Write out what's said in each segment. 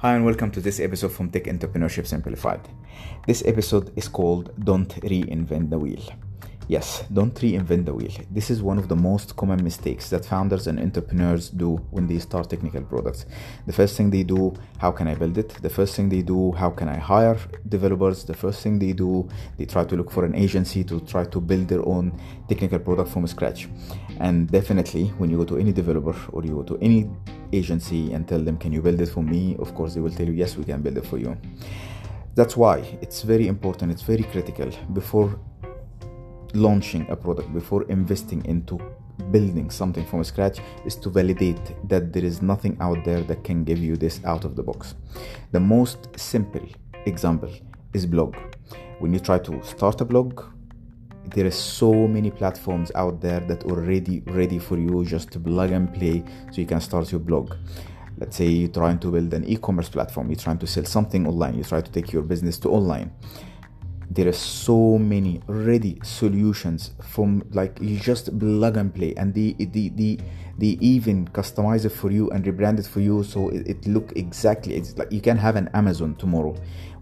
Hi, and welcome to this episode from Tech Entrepreneurship Simplified. This episode is called Don't Reinvent the Wheel. Yes, don't reinvent the wheel. This is one of the most common mistakes that founders and entrepreneurs do when they start technical products. The first thing they do, how can I build it? The first thing they do, how can I hire developers? The first thing they do, they try to look for an agency to try to build their own technical product from scratch. And definitely, when you go to any developer or you go to any agency and tell them, Can you build it for me? Of course, they will tell you, Yes, we can build it for you. That's why it's very important, it's very critical before launching a product, before investing into building something from scratch, is to validate that there is nothing out there that can give you this out of the box. The most simple example is blog. When you try to start a blog, there is so many platforms out there that are already ready for you just to plug and play so you can start your blog let's say you're trying to build an e-commerce platform you're trying to sell something online you try to take your business to online there are so many ready solutions from like you just plug and play and the the the they even customize it for you and rebrand it for you so it, it look exactly it's like you can have an amazon tomorrow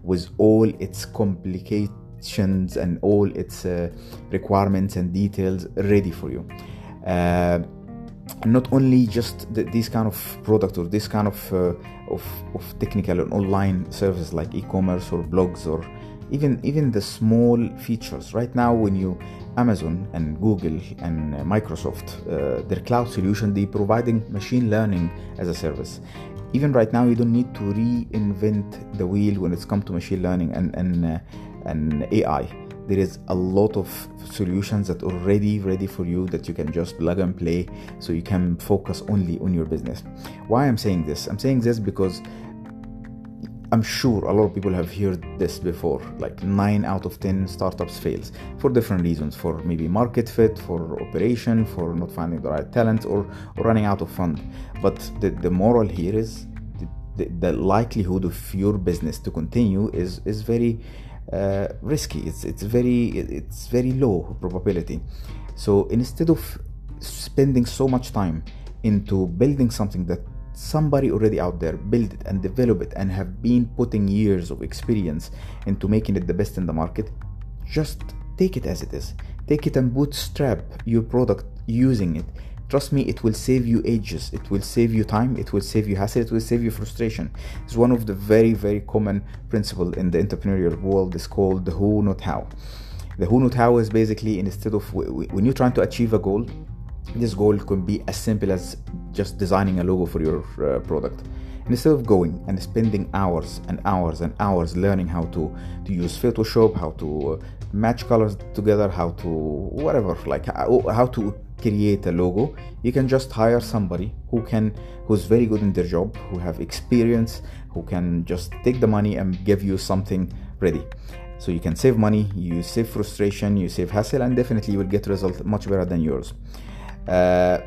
with all its complications and all its uh, requirements and details ready for you. Uh, not only just the, this kind of product or this kind of, uh, of of technical and online service like e-commerce or blogs or even even the small features. Right now when you amazon and google and microsoft uh, their cloud solution they providing machine learning as a service. Even right now you don't need to reinvent the wheel when it's come to machine learning and and uh, and ai there is a lot of solutions that already ready for you that you can just plug and play so you can focus only on your business. Why i'm saying this? I'm saying this because I'm sure a lot of people have heard this before. Like 9 out of 10 startups fails for different reasons, for maybe market fit, for operation, for not finding the right talent or, or running out of fund. But the, the moral here is the, the, likelihood of your business to continue is is very uh, risky. It's it's very it's very low probability. So instead of spending so much time into building something that somebody already out there built it and developed it and have been putting years of experience into making it the best in the market just take it as it is. Take it and bootstrap your product using it. Trust me it will save you ages. It will save you time. It will save you hassle. It will save you frustration. It's one of the very very common principle in the entrepreneurial world. Is called the who not how. The who not how is basically instead of when you're trying to achieve a goal this goal could be as simple as just designing a logo for your uh, product. Instead of going and spending hours and hours and hours learning how to to use photoshop how to uh, match colors together how to whatever like how, how to create a logo you can just hire somebody who can who's very good in their job who have experience who can just take the money and give you something ready. So you can save money you save frustration you save hassle and definitely you will get result much better than yours. Uh,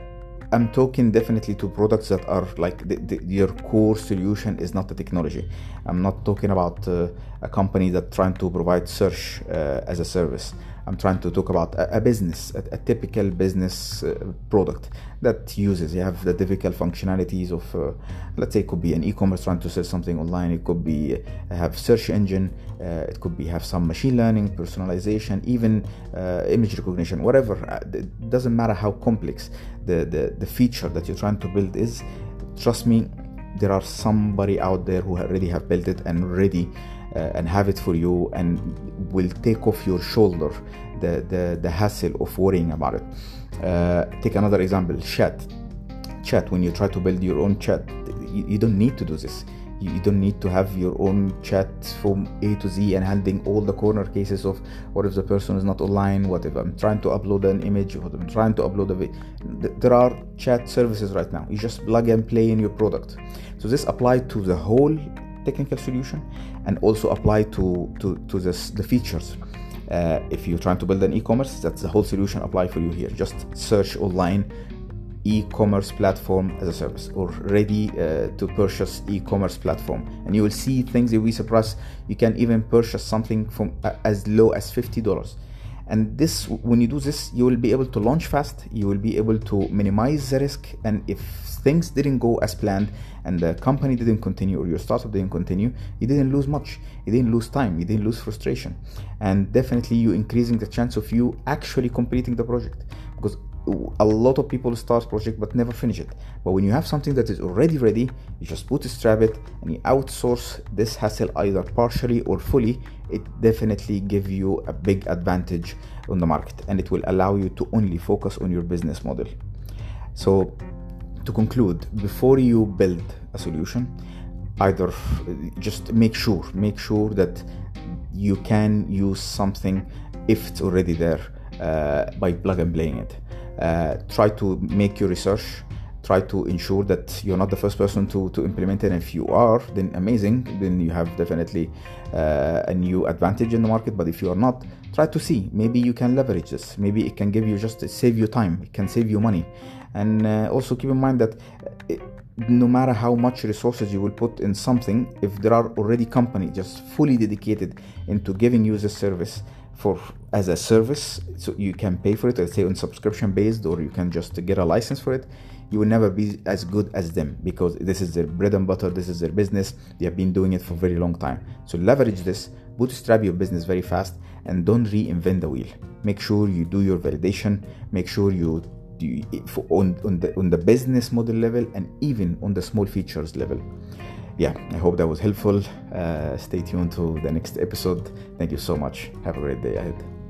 I'm talking definitely to products that are like the, the, your core solution is not the technology. I'm not talking about uh, a company that trying to provide search uh, as a service. I'm trying to talk about a, business, a, a, typical business uh, product that uses. You have the typical functionalities of, uh, let's say, it could be an e-commerce trying to sell something online. It could be uh, have search engine. Uh, it could be have some machine learning, personalization, even uh, image recognition, whatever. Uh, it doesn't matter how complex the, the the feature that you're trying to build is. Trust me, there are somebody out there who already have built it and ready and have it for you and will take off your shoulder the, the, the hassle of worrying about it. Uh, take another example chat. Chat, when you try to build your own chat, you, you don't need to do this you don't need to have your own chat from A to Z and handling all the corner cases of what if the person is not online, what if I'm trying to upload an image, what if I'm trying to upload a video. There are chat services right now. You just plug and play in your product. So this applies to the whole technical solution and also apply to to, to this, the features. Uh, if you're trying to build an e-commerce that's the whole solution apply for you here. Just search online e-commerce platform as a service or ready uh, to purchase e-commerce platform. And you will see things that we surprise you can even purchase something from uh, as low as $50 and this when you do this you will be able to launch fast you will be able to minimize the risk and if things didn't go as planned and the company didn't continue or your startup didn't continue you didn't lose much. You didn't lose time you didn't lose frustration. And definitely you increasing the chance of you actually completing the project. Because a lot of people start project but never finish it. But when you have something that is already ready you just bootstrap it and you outsource this hassle either partially or fully it definitely give you a big advantage on the market and it will allow you to only focus on your business model. So to conclude before you build a solution either just make sure make sure that you can use something if it's already there uh, by plug and playing it uh, try to make your research. Try to ensure that you're not the first person to, to implement it. And if you are then amazing. Then you have definitely uh, a new advantage in the market. But if you are not try to see. Maybe you can leverage this. Maybe it can give you just save you time. It can save you money. And uh, also keep in mind that it, uh, no matter how much resources you will put in something if there are already companies just fully dedicated into giving you the service for as a service so you can pay for it let's say on subscription based or you can just get a license for it. You will never be as good as them because this is their bread and butter this is their business. They have been doing it for a very long time. So leverage this bootstrap your business very fast and don't reinvent the wheel. Make sure you do your validation make sure you do on, on the on the business model level and even on the small features level yeah, I hope that was helpful. Uh, stay tuned to the next episode. Thank you so much. Have a great day ahead.